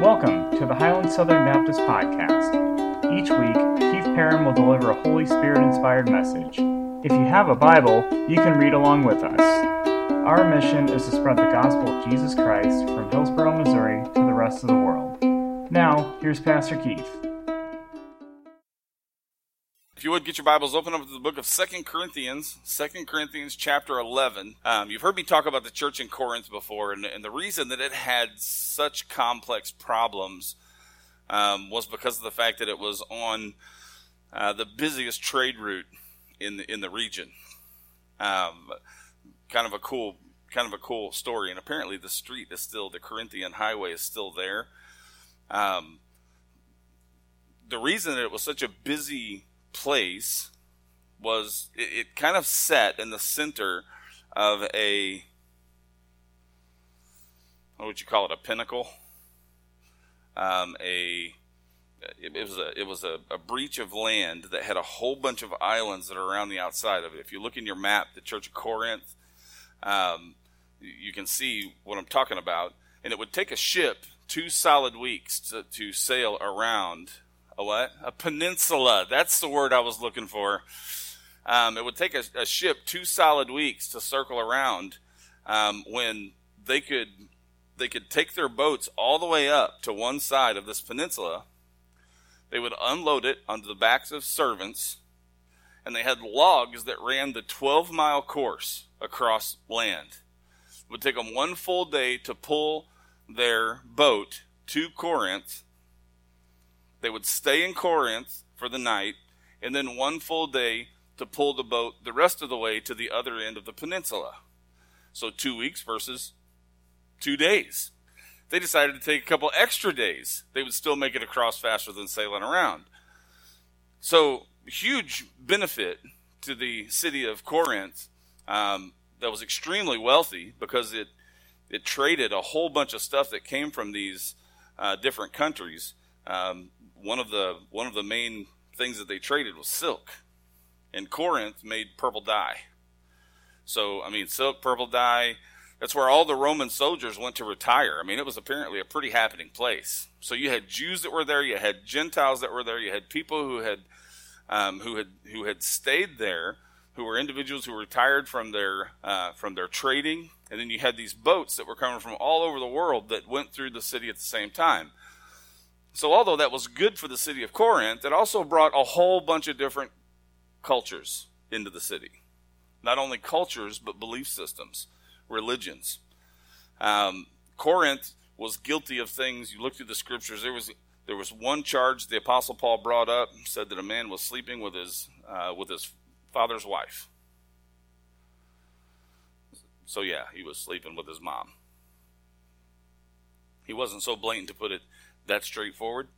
Welcome to the Highland Southern Baptist Podcast. Each week, Keith Perrin will deliver a Holy Spirit inspired message. If you have a Bible, you can read along with us. Our mission is to spread the gospel of Jesus Christ from Hillsboro, Missouri to the rest of the world. Now, here's Pastor Keith. If you would get your Bibles, open up to the book of Second Corinthians, Second Corinthians chapter 11. Um, you've heard me talk about the church in Corinth before, and, and the reason that it had such complex problems um, was because of the fact that it was on uh, the busiest trade route in the, in the region. Um, kind of a cool, kind of a cool story, and apparently the street is still the Corinthian highway is still there. Um, the reason that it was such a busy place was it, it kind of set in the center of a what would you call it a pinnacle um, a it, it, was a it was a, a, breach of land that had a whole bunch of islands that are around the outside of it. If you look in your map, the Church of Corinth, um, you can see what I'm talking about. And it would take a ship two solid weeks to, to sail around a what? A peninsula. That's the word I was looking for. Um, it would take a, a, ship two solid weeks to circle around um, when they could they could take their boats all the way up to one side of this peninsula. They would unload it onto the backs of servants, and they had logs that ran the 12 mile course across land. It would take them one full day to pull their boat to Corinth they would stay in Corinth for the night, and then one full day to pull the boat the rest of the way to the other end of the peninsula. So two weeks versus two days. They decided to take a couple extra days. They would still make it across faster than sailing around. So, huge benefit to the city of Corinth um, that was extremely wealthy because it it traded a whole bunch of stuff that came from these uh, different countries. Um, one of the one of the main things that they traded was silk, and Corinth made purple dye. So I mean, silk, purple dye. That's where all the Roman soldiers went to retire. I mean, it was apparently a pretty happening place. So you had Jews that were there, you had Gentiles that were there, you had people who had um, who had who had stayed there, who were individuals who retired from their uh, from their trading, and then you had these boats that were coming from all over the world that went through the city at the same time. So, although that was good for the city of Corinth, it also brought a whole bunch of different cultures into the city. Not only cultures, but belief systems, religions. Um, Corinth was guilty of things. You look through the scriptures. There was there was one charge the apostle Paul brought up. Said that a man was sleeping with his uh, with his father's wife. So yeah, he was sleeping with his mom. He wasn't so blatant to put it that straightforward.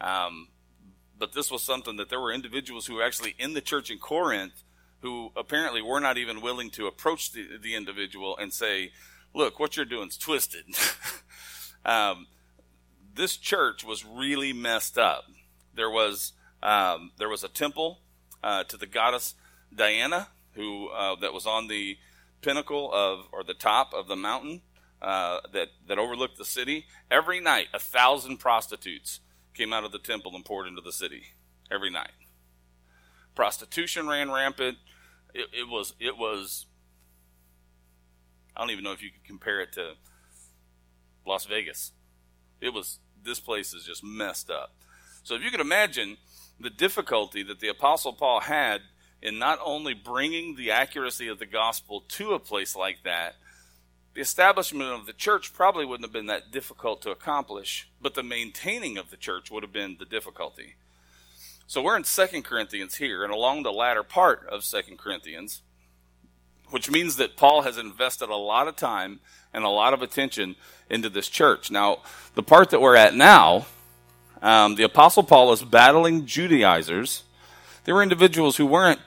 Um, but this was something that there were individuals who were actually in the church in Corinth who apparently were not even willing to approach the, the individual and say, Look, what you're doing is twisted. um, this church was really messed up. There was um, there was a temple uh, to the goddess Diana, who uh, that was on the pinnacle of or the top of the mountain, uh, that that overlooked the city. Every night, a thousand prostitutes came out of the temple and poured into the city. Every night, prostitution ran rampant. It, it was it was. I don't even know if you could compare it to Las Vegas. It was this place is just messed up. So if you could imagine the difficulty that the apostle Paul had in not only bringing the accuracy of the gospel to a place like that, the establishment of the church probably wouldn't have been that difficult to accomplish, but the maintaining of the church would have been the difficulty. So we're in Second Corinthians here, and along the latter part of Second Corinthians, which means that Paul has invested a lot of time and a lot of attention into this church. Now, the part that we're at now, um, the Apostle Paul is battling Judaizers. They were individuals who weren't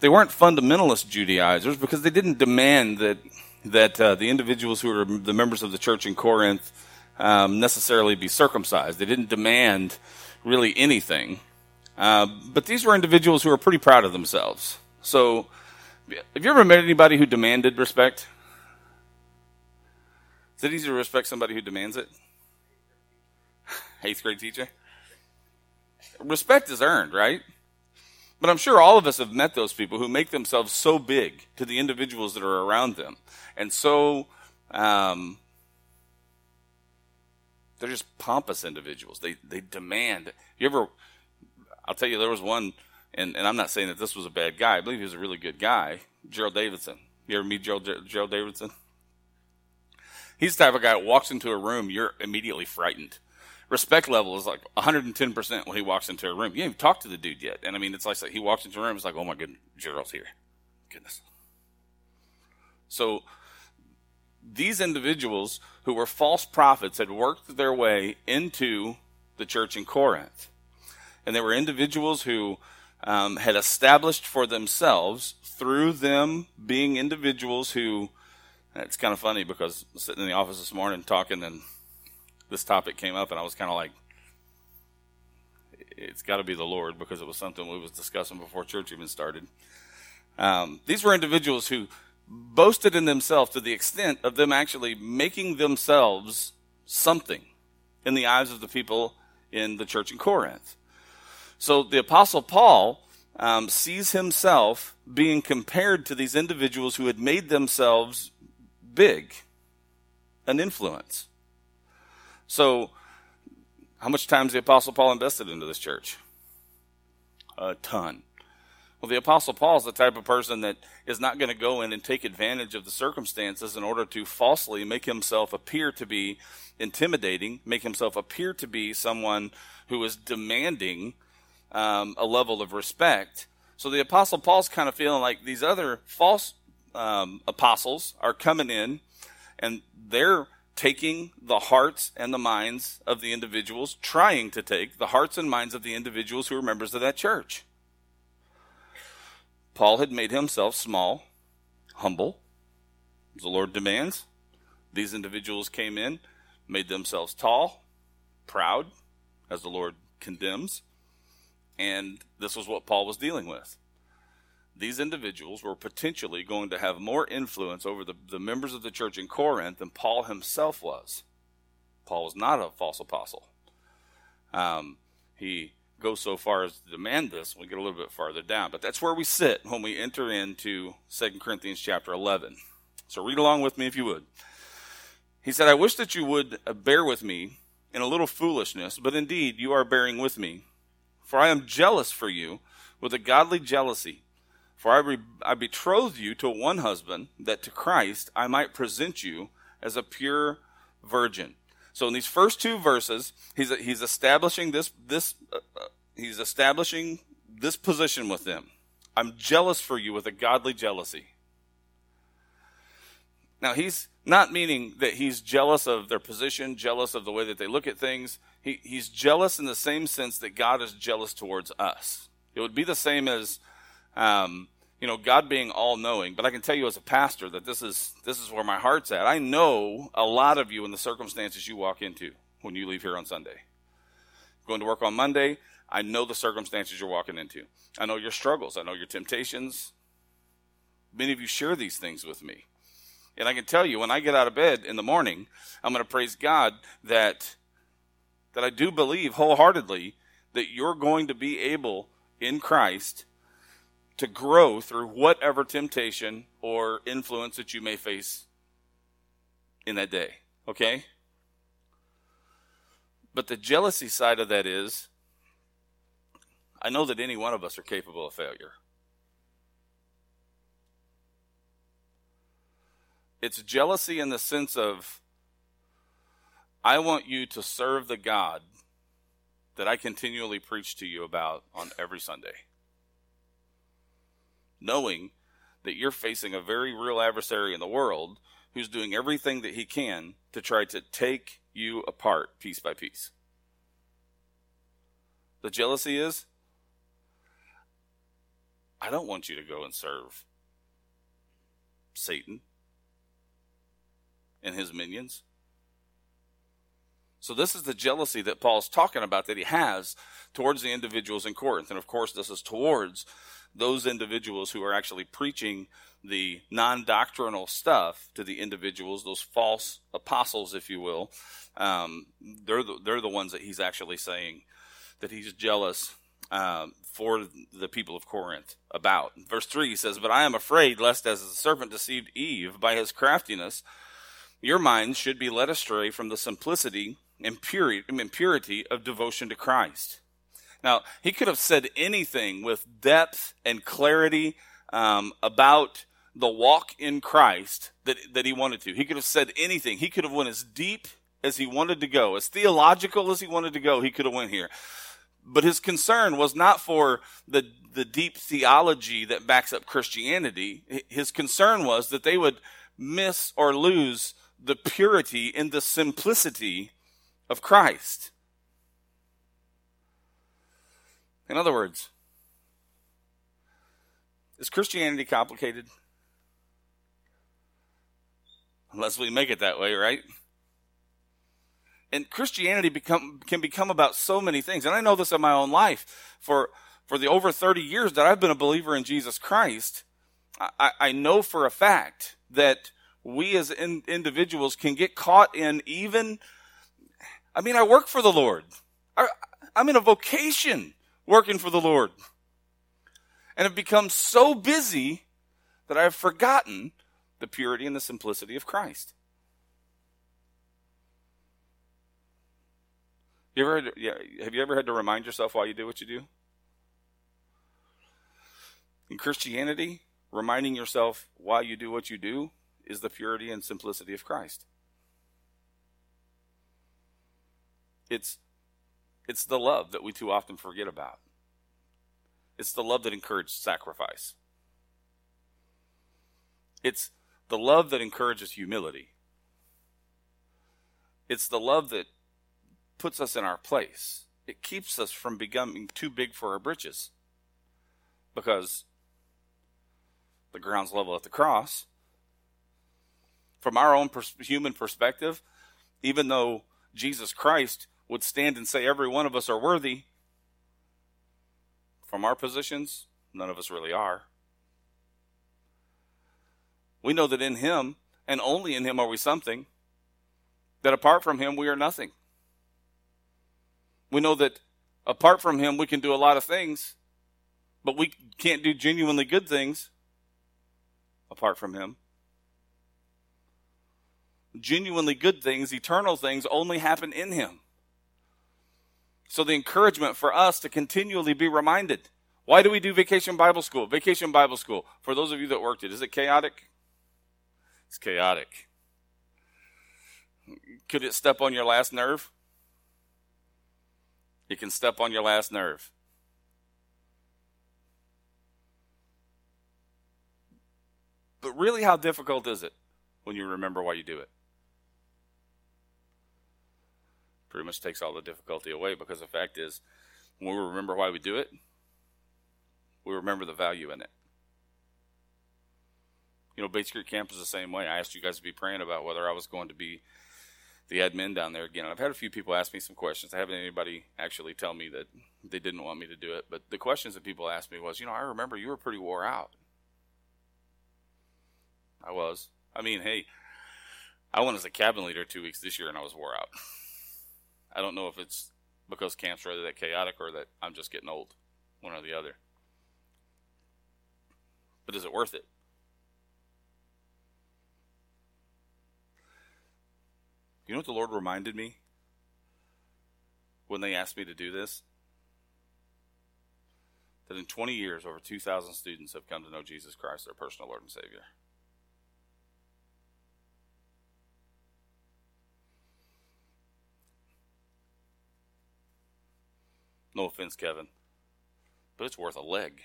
they weren't fundamentalist Judaizers because they didn't demand that that uh, the individuals who were the members of the church in Corinth um, necessarily be circumcised. They didn't demand really anything. Uh, but these were individuals who were pretty proud of themselves. So, have you ever met anybody who demanded respect? Is it easy to respect somebody who demands it? eighth grade teacher. Respect is earned, right? But I'm sure all of us have met those people who make themselves so big to the individuals that are around them, and so um, they're just pompous individuals. They they demand. You ever? I'll tell you, there was one, and, and I'm not saying that this was a bad guy. I believe he was a really good guy. Gerald Davidson. You ever meet Gerald, Gerald Davidson? He's the type of guy that walks into a room, you're immediately frightened. Respect level is like 110% when he walks into a room. You haven't talked to the dude yet. And I mean, it's like he walks into a room, it's like, oh my goodness, Gerald's here. Goodness. So these individuals who were false prophets had worked their way into the church in Corinth. And they were individuals who um, had established for themselves, through them being individuals who it's kind of funny because I was sitting in the office this morning talking, and this topic came up, and I was kind of like, "It's got to be the Lord," because it was something we was discussing before church even started. Um, these were individuals who boasted in themselves to the extent of them actually making themselves something in the eyes of the people in the church in Corinth. So the Apostle Paul um, sees himself being compared to these individuals who had made themselves big an influence. So, how much time has the Apostle Paul invested into this church? A ton. Well, the Apostle Paul is the type of person that is not going to go in and take advantage of the circumstances in order to falsely make himself appear to be intimidating, make himself appear to be someone who is demanding um, a level of respect. So the Apostle Paul's kind of feeling like these other false um, apostles are coming in and they're taking the hearts and the minds of the individuals, trying to take the hearts and minds of the individuals who are members of that church. Paul had made himself small, humble, as the Lord demands. These individuals came in, made themselves tall, proud, as the Lord condemns. And this was what Paul was dealing with these individuals were potentially going to have more influence over the, the members of the church in Corinth than Paul himself was. Paul was not a false apostle. Um, he goes so far as to demand this. We get a little bit farther down, but that's where we sit when we enter into 2 Corinthians chapter 11. So read along with me if you would. He said, I wish that you would uh, bear with me in a little foolishness, but indeed you are bearing with me. For I am jealous for you with a godly jealousy. For I, re- I betrothed you to one husband, that to Christ I might present you as a pure virgin. So in these first two verses, he's he's establishing this this uh, uh, he's establishing this position with them. I'm jealous for you with a godly jealousy. Now he's not meaning that he's jealous of their position, jealous of the way that they look at things. He, he's jealous in the same sense that God is jealous towards us. It would be the same as um, you know, God being all knowing, but I can tell you as a pastor that this is this is where my heart's at. I know a lot of you in the circumstances you walk into when you leave here on Sunday. Going to work on Monday, I know the circumstances you're walking into. I know your struggles, I know your temptations. Many of you share these things with me. And I can tell you when I get out of bed in the morning, I'm going to praise God that that I do believe wholeheartedly that you're going to be able in Christ to grow through whatever temptation or influence that you may face in that day. Okay? But the jealousy side of that is I know that any one of us are capable of failure. It's jealousy in the sense of I want you to serve the God that I continually preach to you about on every Sunday knowing that you're facing a very real adversary in the world who's doing everything that he can to try to take you apart piece by piece. The jealousy is I don't want you to go and serve Satan and his minions. So, this is the jealousy that Paul's talking about that he has towards the individuals in Corinth. And of course, this is towards those individuals who are actually preaching the non doctrinal stuff to the individuals, those false apostles, if you will, um, they're, the, they're the ones that he's actually saying that he's jealous um, for the people of Corinth about. Verse 3 he says, But I am afraid lest as the serpent deceived Eve by his craftiness, your minds should be led astray from the simplicity and purity of devotion to Christ. Now, he could have said anything with depth and clarity um, about the walk in Christ that, that he wanted to. He could have said anything. He could have went as deep as he wanted to go, as theological as he wanted to go. He could have went here. But his concern was not for the, the deep theology that backs up Christianity. His concern was that they would miss or lose the purity and the simplicity of Christ. In other words, is Christianity complicated? Unless we make it that way, right? And Christianity become, can become about so many things. And I know this in my own life. For, for the over 30 years that I've been a believer in Jesus Christ, I, I know for a fact that we as in, individuals can get caught in even, I mean, I work for the Lord. I, I'm in a vocation working for the Lord. And have become so busy that I've forgotten the purity and the simplicity of Christ. You ever yeah, have you ever had to remind yourself why you do what you do? In Christianity, reminding yourself why you do what you do is the purity and simplicity of Christ. It's it's the love that we too often forget about. It's the love that encourages sacrifice. It's the love that encourages humility. It's the love that puts us in our place. It keeps us from becoming too big for our britches. Because the ground's level at the cross. From our own pers- human perspective, even though Jesus Christ would stand and say every one of us are worthy, from our positions, none of us really are. We know that in Him, and only in Him, are we something, that apart from Him, we are nothing. We know that apart from Him, we can do a lot of things, but we can't do genuinely good things apart from Him. Genuinely good things, eternal things, only happen in Him. So the encouragement for us to continually be reminded. Why do we do vacation Bible school? Vacation Bible school. For those of you that worked it, is it chaotic? It's chaotic. Could it step on your last nerve? It can step on your last nerve. But really, how difficult is it when you remember why you do it? Pretty much takes all the difficulty away because the fact is, when we remember why we do it, we remember the value in it. You know, Bates Creek Camp is the same way. I asked you guys to be praying about whether I was going to be the admin down there again. And I've had a few people ask me some questions. I haven't anybody actually tell me that they didn't want me to do it. But the questions that people asked me was, you know, I remember you were pretty wore out. I was. I mean, hey, I went as a cabin leader two weeks this year and I was wore out. I don't know if it's because camp's rather that chaotic or that I'm just getting old, one or the other. But is it worth it? You know what the Lord reminded me when they asked me to do this? That in 20 years, over 2,000 students have come to know Jesus Christ, their personal Lord and Savior. No offense, Kevin, but it's worth a leg.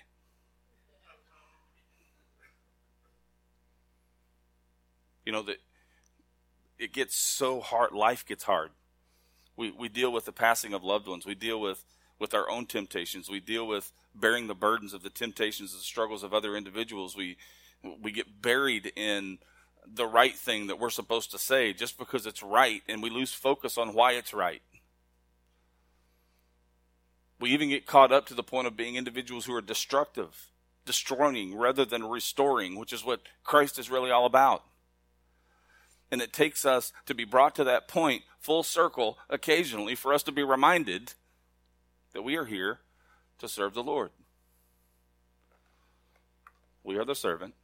You know that it gets so hard. Life gets hard. We we deal with the passing of loved ones. We deal with with our own temptations. We deal with bearing the burdens of the temptations and struggles of other individuals. We we get buried in the right thing that we're supposed to say just because it's right, and we lose focus on why it's right. We even get caught up to the point of being individuals who are destructive, destroying rather than restoring, which is what Christ is really all about. And it takes us to be brought to that point full circle occasionally for us to be reminded that we are here to serve the Lord. We are the servant,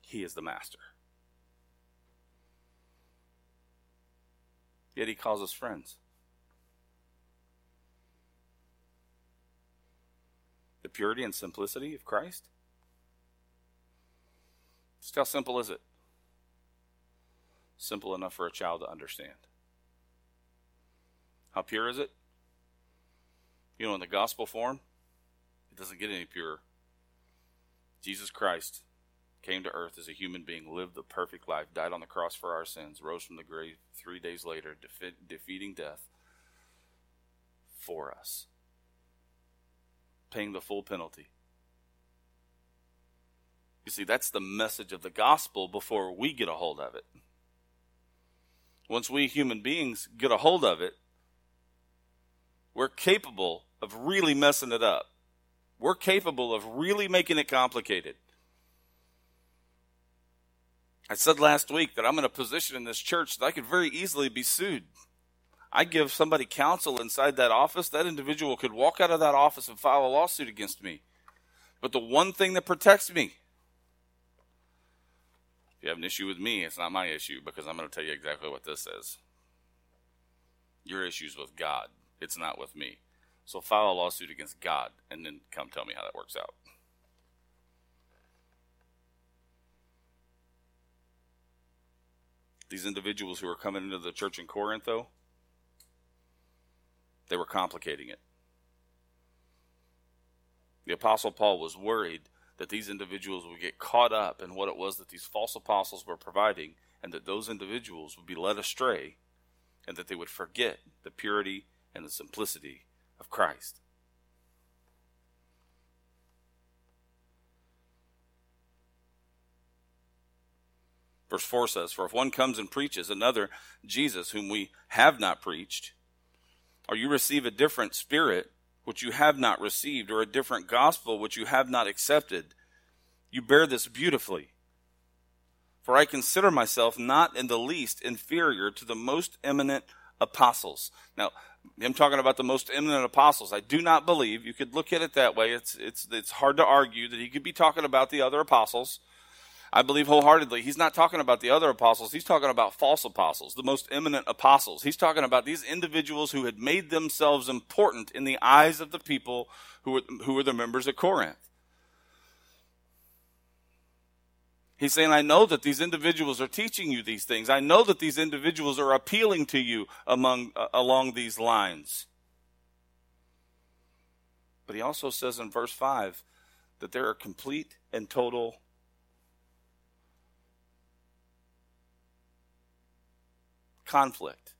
He is the master. Yet He calls us friends. The purity and simplicity of Christ? Just how simple is it? Simple enough for a child to understand. How pure is it? You know, in the gospel form, it doesn't get any purer. Jesus Christ came to earth as a human being, lived the perfect life, died on the cross for our sins, rose from the grave three days later, defe- defeating death for us, paying the full penalty. You see, that's the message of the gospel before we get a hold of it. Once we human beings get a hold of it, we're capable of really messing it up. We're capable of really making it complicated. I said last week that I'm in a position in this church that I could very easily be sued. I give somebody counsel inside that office, that individual could walk out of that office and file a lawsuit against me. But the one thing that protects me, if you have an issue with me, it's not my issue because I'm going to tell you exactly what this is. Your issue's with God, it's not with me. So file a lawsuit against God and then come tell me how that works out. These individuals who are coming into the church in Corinth, though, they were complicating it. The Apostle Paul was worried that these individuals would get caught up in what it was that these false apostles were providing, and that those individuals would be led astray, and that they would forget the purity and the simplicity of Christ. Verse 4 says, For if one comes and preaches another Jesus whom we have not preached, or you receive a different spirit which you have not received, or a different gospel which you have not accepted, you bear this beautifully. For I consider myself not in the least inferior to the most eminent apostles. Now, I'm talking about the most eminent apostles. I do not believe you could look at it that way. It's it's it's hard to argue that he could be talking about the other apostles. I believe wholeheartedly he's not talking about the other apostles. He's talking about false apostles, the most eminent apostles. He's talking about these individuals who had made themselves important in the eyes of the people who were, who were the members at Corinth. He's saying, I know that these individuals are teaching you these things. I know that these individuals are appealing to you among, uh, along these lines. But he also says in verse 5 that there are complete and total conflict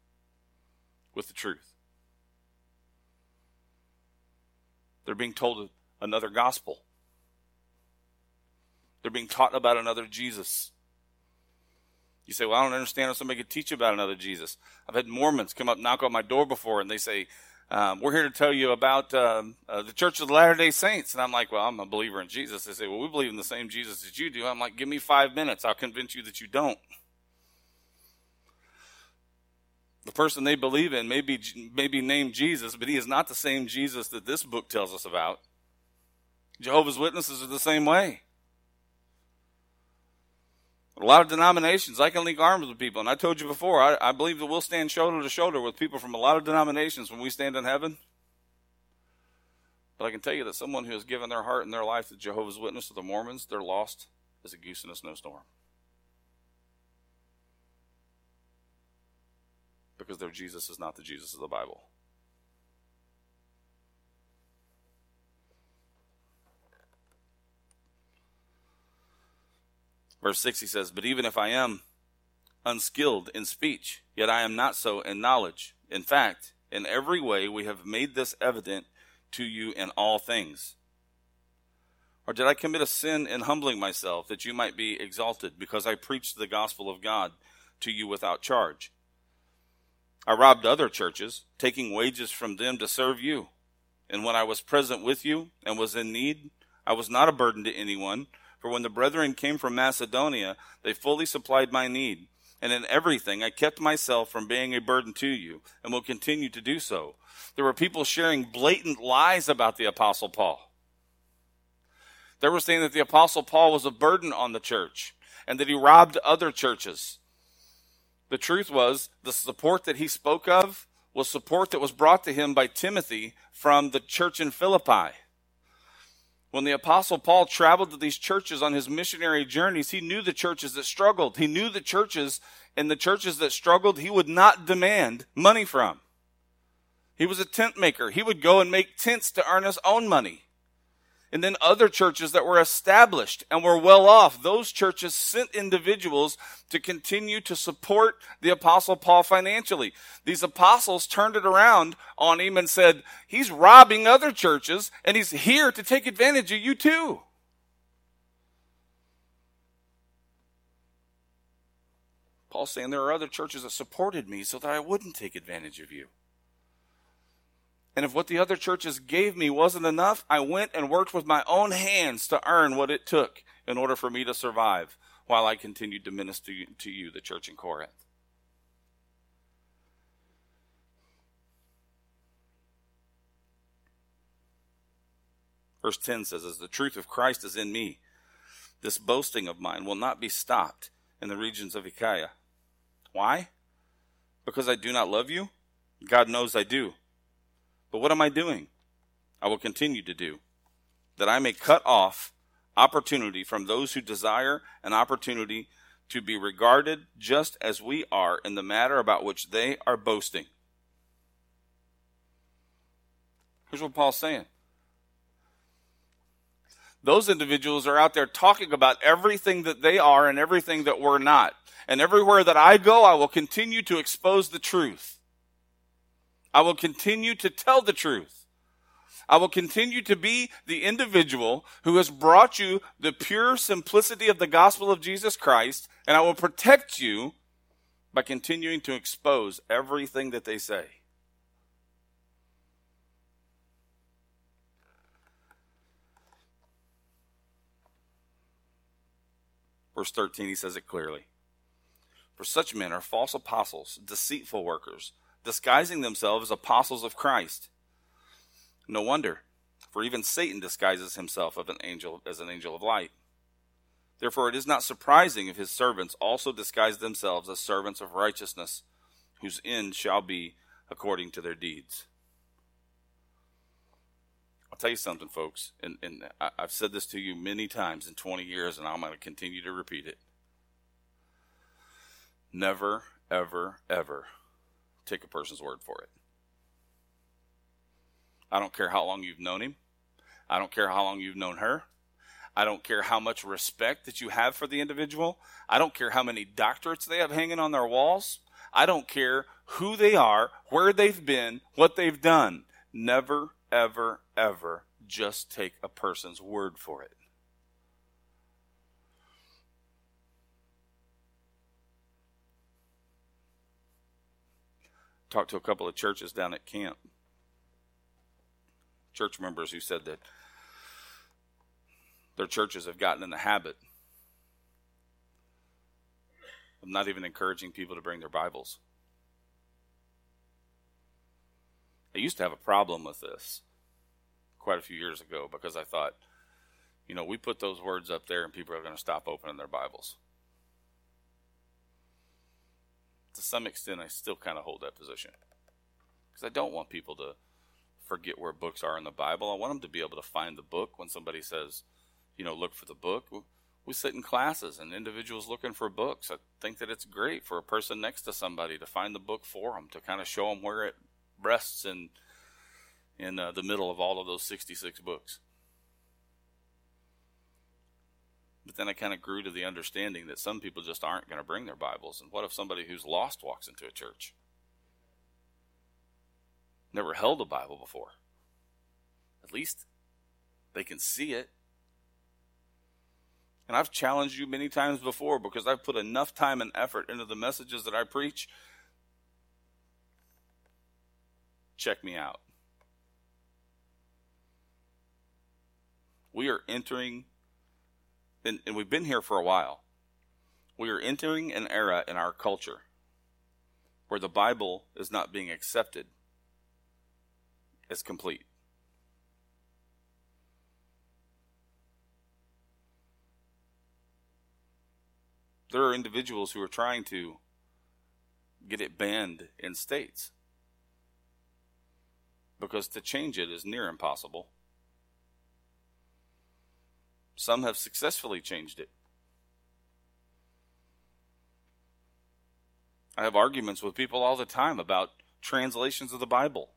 with the truth. They're being told another gospel. They're being taught about another Jesus. You say, Well, I don't understand how somebody could teach you about another Jesus. I've had Mormons come up, knock on my door before, and they say, um, We're here to tell you about um, uh, the Church of the Latter day Saints. And I'm like, Well, I'm a believer in Jesus. They say, Well, we believe in the same Jesus as you do. I'm like, Give me five minutes. I'll convince you that you don't. The person they believe in may be, may be named Jesus, but he is not the same Jesus that this book tells us about. Jehovah's Witnesses are the same way. A lot of denominations, I can link arms with people. And I told you before, I, I believe that we'll stand shoulder to shoulder with people from a lot of denominations when we stand in heaven. But I can tell you that someone who has given their heart and their life to Jehovah's Witness or the Mormons, they're lost as a goose in a snowstorm. Because their Jesus is not the Jesus of the Bible. Verse 6, he says, But even if I am unskilled in speech, yet I am not so in knowledge. In fact, in every way we have made this evident to you in all things. Or did I commit a sin in humbling myself that you might be exalted because I preached the gospel of God to you without charge? I robbed other churches, taking wages from them to serve you. And when I was present with you and was in need, I was not a burden to anyone, for when the brethren came from Macedonia, they fully supplied my need. And in everything, I kept myself from being a burden to you, and will continue to do so. There were people sharing blatant lies about the Apostle Paul. They were saying that the Apostle Paul was a burden on the church, and that he robbed other churches. The truth was, the support that he spoke of was support that was brought to him by Timothy from the church in Philippi. When the Apostle Paul traveled to these churches on his missionary journeys, he knew the churches that struggled. He knew the churches, and the churches that struggled, he would not demand money from. He was a tent maker. He would go and make tents to earn his own money. And then other churches that were established and were well off, those churches sent individuals to continue to support the apostle Paul financially. These apostles turned it around on him and said, he's robbing other churches and he's here to take advantage of you too. Paul's saying there are other churches that supported me so that I wouldn't take advantage of you. And if what the other churches gave me wasn't enough, I went and worked with my own hands to earn what it took in order for me to survive while I continued to minister to you, the church in Corinth. Verse 10 says, As the truth of Christ is in me, this boasting of mine will not be stopped in the regions of Achaia. Why? Because I do not love you? God knows I do. But what am I doing? I will continue to do, that I may cut off opportunity from those who desire an opportunity to be regarded just as we are in the matter about which they are boasting. Here's what Paul's saying. Those individuals are out there talking about everything that they are and everything that we're not. And everywhere that I go, I will continue to expose the truth. I will continue to tell the truth. I will continue to be the individual who has brought you the pure simplicity of the gospel of Jesus Christ, and I will protect you by continuing to expose everything that they say. Verse 13, he says it clearly. For such men are false apostles, deceitful workers disguising themselves as apostles of Christ. No wonder, for even Satan disguises himself of an angel as an angel of light. Therefore, it is not surprising if his servants also disguise themselves as servants of righteousness, whose end shall be according to their deeds. I'll tell you something, folks, and, and I've said this to you many times in 20 years, and I'm going to continue to repeat it. Never, ever, ever take a person's word for it. I don't care how long you've known him. I don't care how long you've known her. I don't care how much respect that you have for the individual. I don't care how many doctorates they have hanging on their walls. I don't care who they are, where they've been, what they've done. Never, ever, ever just take a person's word for it. Talked to a couple of churches down at camp. Church members who said that their churches have gotten in the habit of not even encouraging people to bring their Bibles. I used to have a problem with this quite a few years ago because I thought, you know, we put those words up there and people are going to stop opening their Bibles to some extent, I still kind of hold that position. Because I don't want people to forget where books are in the Bible. I want them to be able to find the book when somebody says, you know, look for the book. We sit in classes and individuals looking for books. I think that it's great for a person next to somebody to find the book for them, to kind of show them where it rests in, in uh, the middle of all of those 66 books. But then I kind of grew to the understanding that some people just aren't going to bring their Bibles. And what if somebody who's lost walks into a church? Never held a Bible before. At least they can see it. And I've challenged you many times before because I've put enough time and effort into the messages that I preach. Check me out. We are entering, and, and we've been here for a while, we are entering an era in our culture where the Bible is not being accepted as complete. There are individuals who are trying to get it banned in states because to change it is near impossible. Some have successfully changed it. I have arguments with people all the time about translations of the Bible.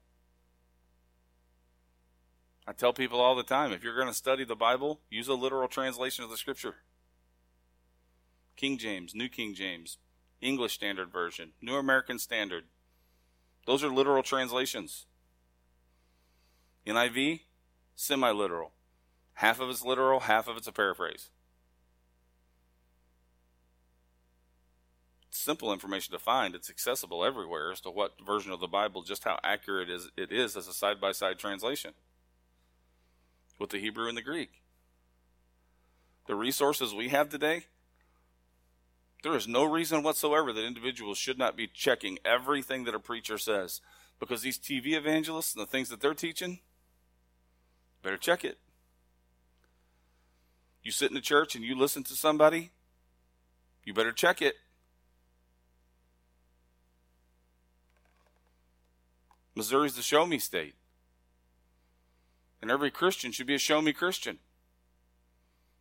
I tell people all the time if you're going to study the Bible, use a literal translation of the scripture. King James, New King James, English Standard Version, New American Standard. Those are literal translations. NIV, semi literal. Half of it's literal, half of it's a paraphrase. simple information to find. It's accessible everywhere as to what version of the Bible, just how accurate is it is as a side by side translation with the Hebrew and the Greek. The resources we have today, there is no reason whatsoever that individuals should not be checking everything that a preacher says. Because these TV evangelists and the things that they're teaching, better check it. You sit in the church and you listen to somebody, you better check it. Missouri's the show me state. And every Christian should be a show me Christian.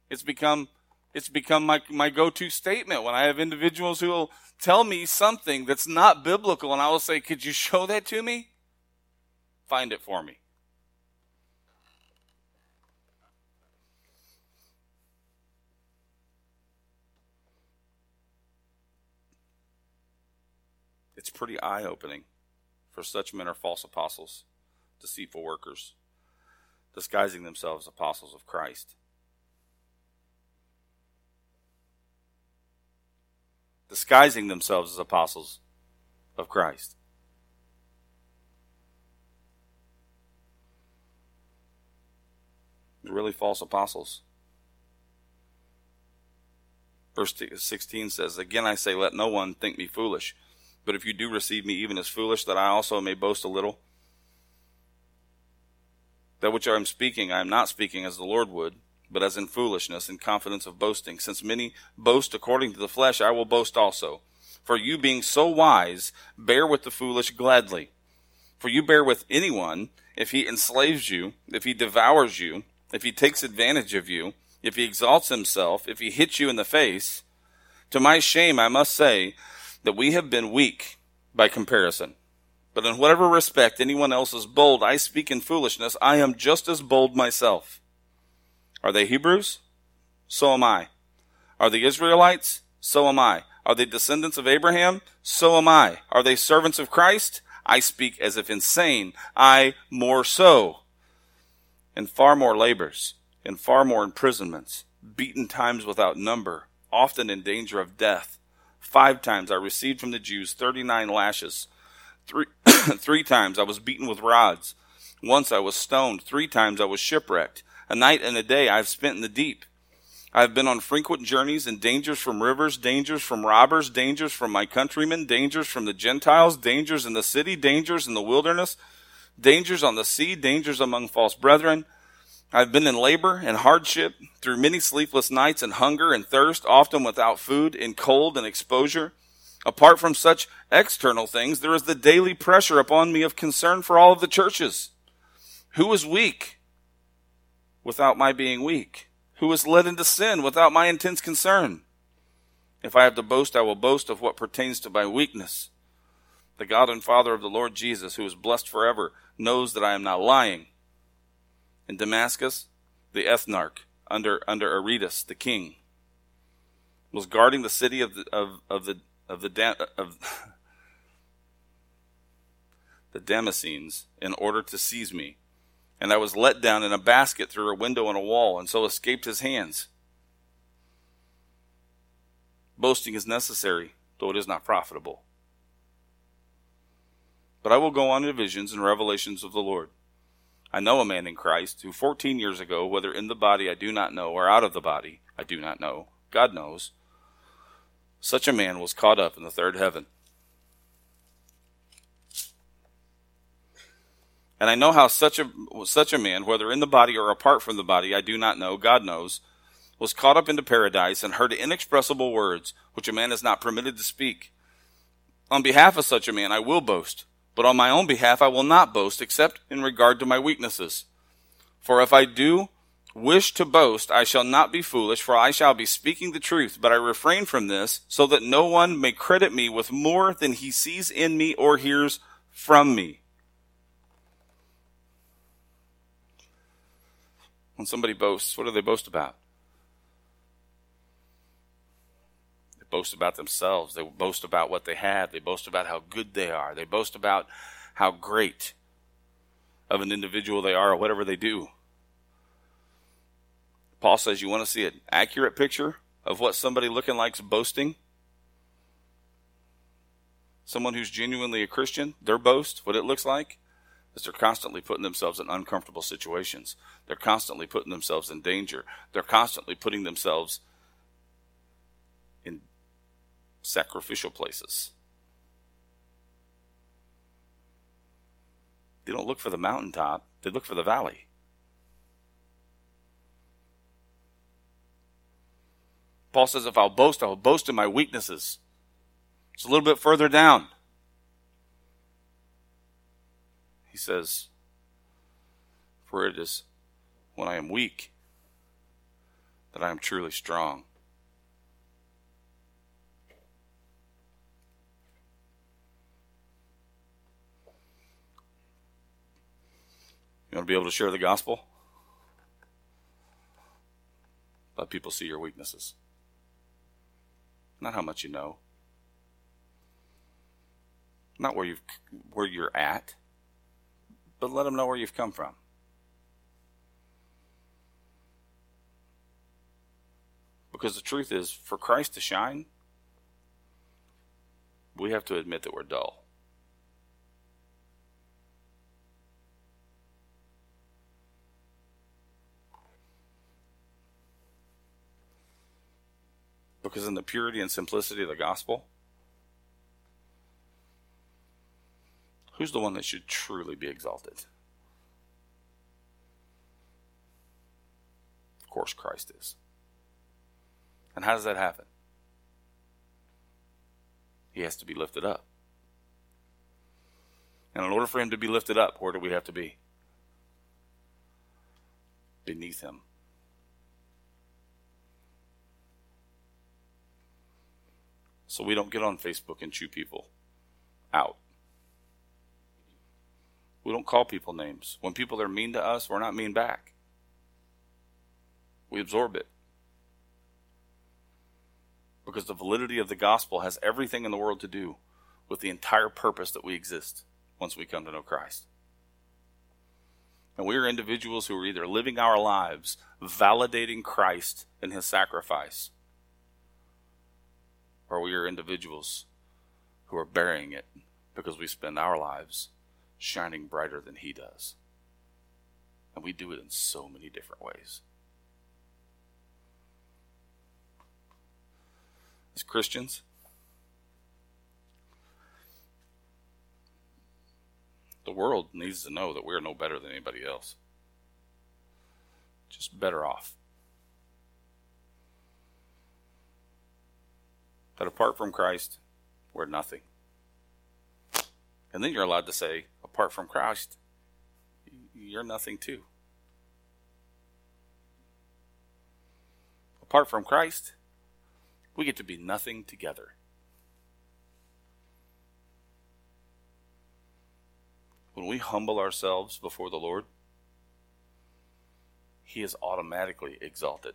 It's become it's become my, my go-to statement when I have individuals who will tell me something that's not biblical and I will say, "Could you show that to me?" Find it for me. It's pretty eye-opening for such men are false apostles, deceitful workers, disguising themselves as apostles of Christ. Disguising themselves as apostles of Christ. really false apostles. Verse 16 says, Again I say, let no one think me foolish. But if you do receive me even as foolish, that I also may boast a little. That which I am speaking, I am not speaking as the Lord would, but as in foolishness and confidence of boasting. Since many boast according to the flesh, I will boast also. For you being so wise, bear with the foolish gladly. For you bear with anyone if he enslaves you, if he devours you, if he takes advantage of you, if he exalts himself, if he hits you in the face. To my shame, I must say that we have been weak by comparison. But in whatever respect anyone else is bold, I speak in foolishness. I am just as bold myself. Are they Hebrews? So am I. Are they Israelites? So am I. Are they descendants of Abraham? So am I. Are they servants of Christ? I speak as if insane. I more so. In far more labors, in far more imprisonments, beaten times without number, often in danger of death. Five times I received from the Jews 39 lashes. Three, three times I was beaten with rods. Once I was stoned. Three times I was shipwrecked. A night and a day I have spent in the deep. I have been on frequent journeys and dangers from rivers, dangers from robbers, dangers from my countrymen, dangers from the Gentiles, dangers in the city, dangers in the wilderness, dangers on the sea, dangers among false brethren I've been in labor and hardship through many sleepless nights and hunger and thirst, often without food, in cold and exposure. Apart from such external things, there is the daily pressure upon me of concern for all of the churches. Who is weak without my being weak? Who is led into sin without my intense concern? If I have to boast, I will boast of what pertains to my weakness. The God and Father of the Lord Jesus, who is blessed forever, knows that I am not lying in Damascus, the ethnarch under under Aretas, the king, was guarding the city of the of, of the of the of the Damascenes in order to seize me, and I was let down in a basket through a window in a wall, and so escaped his hands. Boasting is necessary, though it is not profitable. But I will go on to visions and revelations of the Lord. I know a man in Christ who 14 years ago, whether in the body I do not know or out of the body I do not know, God knows, such a man was caught up in the third heaven. And I know how such a such a man, whether in the body or apart from the body, I do not know, God knows, was caught up into paradise and heard inexpressible words which a man is not permitted to speak. On behalf of such a man I will boast, but on my own behalf I will not boast except in regard to my weaknesses. For if I do wish to boast, I shall not be foolish, for I shall be speaking the truth, but I refrain from this, so that no one may credit me with more than he sees in me or hears from me. When somebody boasts, what do they boast about? They boast about themselves. They boast about what they have. They boast about how good they are. They boast about how great of an individual they are or whatever they do. Paul says, You want to see an accurate picture of what somebody looking like is boasting? Someone who's genuinely a Christian, their boast, what it looks like, is they're constantly putting themselves in uncomfortable situations. They're constantly putting themselves in danger. They're constantly putting themselves sacrificial places. They don't look for the mountaintop, they look for the valley. Paul says, if I'll boast, I will boast in my weaknesses. It's a little bit further down. He says, For it is when I am weak that I am truly strong. You want to be able to share the gospel? Let people see your weaknesses. Not how much you know. Not where you where you're at but let them know where you've come from. Because the truth is, for Christ to shine, we have to admit that we're dull. Because in the purity and simplicity of the gospel, Who's the one that should truly be exalted? Of course, Christ is. And how does that happen? He has to be lifted up. And in order for him to be lifted up, where do we have to be? Beneath him. So we don't get on Facebook and chew people out. We don't call people names. When people are mean to us, we're not mean back. We absorb it. Because the validity of the gospel has everything in the world to do with the entire purpose that we exist once we come to know Christ. And we are individuals who are either living our lives validating Christ and his sacrifice, or we are individuals who are burying it because we spend our lives shining brighter than He does. And we do it in so many different ways. As Christians, the world needs to know that we're no better than anybody else. Just better off. That apart from Christ, we're nothing. And then you're allowed to say, apart from Christ, you're nothing too. Apart from Christ, we get to be nothing together. When we humble ourselves before the Lord, He is automatically exalted.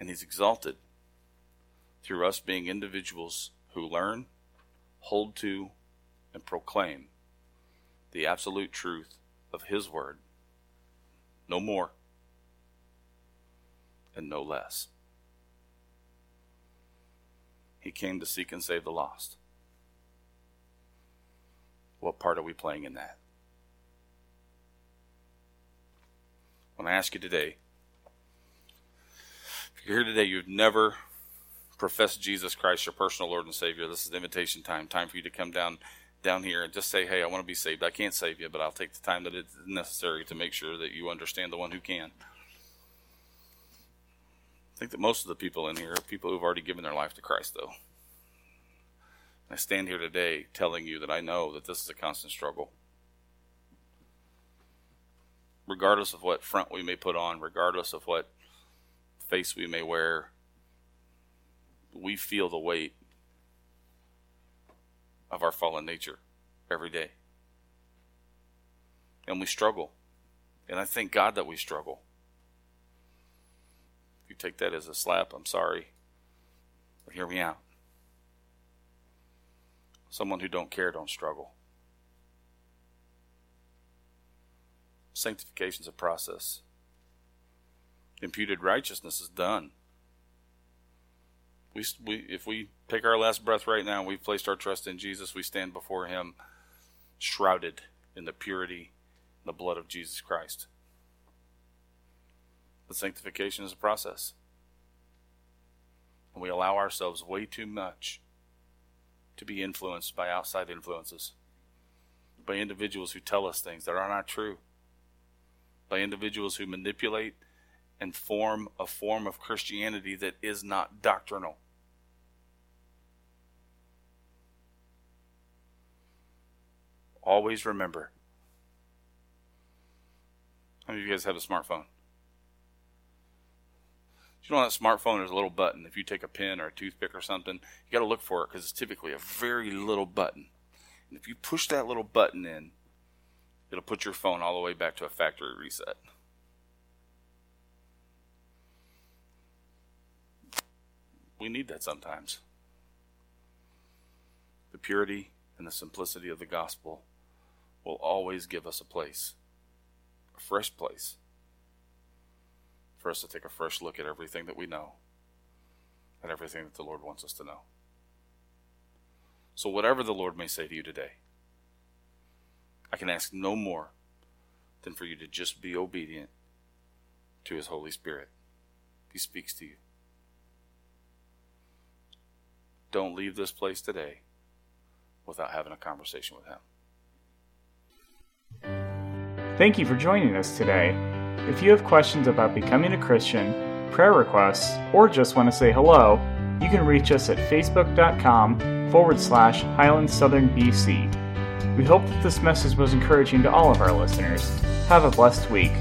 And He's exalted through us being individuals who learn hold to, and proclaim the absolute truth of His Word. No more and no less. He came to seek and save the lost. What part are we playing in that? when I ask you today, if you're here today, you've never professed Jesus Christ, your personal Lord and Savior, this is invitation time. Time for you to come down down here and just say, "Hey, I want to be saved. I can't save you, but I'll take the time that is necessary to make sure that you understand the one who can." I think that most of the people in here are people who've already given their life to Christ, though. I stand here today telling you that I know that this is a constant struggle. Regardless of what front we may put on, regardless of what face we may wear, we feel the weight of our fallen nature every day. And we struggle. And I thank God that we struggle. If you take that as a slap, I'm sorry. But hear me out. Someone who don't care don't struggle. Sanctification is a process. Imputed righteousness is done. We, we, if we take our last breath right now, we've placed our trust in Jesus, we stand before Him shrouded in the purity and the blood of Jesus Christ. But sanctification is a process. And we allow ourselves way too much to be influenced by outside influences, by individuals who tell us things that are not true, by individuals who manipulate and form a form of Christianity that is not doctrinal. Always remember. How many of you guys have a smartphone? You know, on that smartphone, there's a little button. If you take a pen or a toothpick or something, you got to look for it because it's typically a very little button. And if you push that little button in, it'll put your phone all the way back to a factory reset. We need that sometimes. The purity and the simplicity of the gospel will always give us a place, a fresh place for us to take a fresh look at everything that we know and everything that the Lord wants us to know. So, whatever the Lord may say to you today, I can ask no more than for you to just be obedient to His Holy Spirit. He speaks to you. Don't leave this place today without having a conversation with Him. Thank you for joining us today. If you have questions about becoming a Christian, prayer requests, or just want to say hello, you can reach us at facebook.com forward slash Highland Southern BC. We hope that this message was encouraging to all of our listeners. Have a blessed week.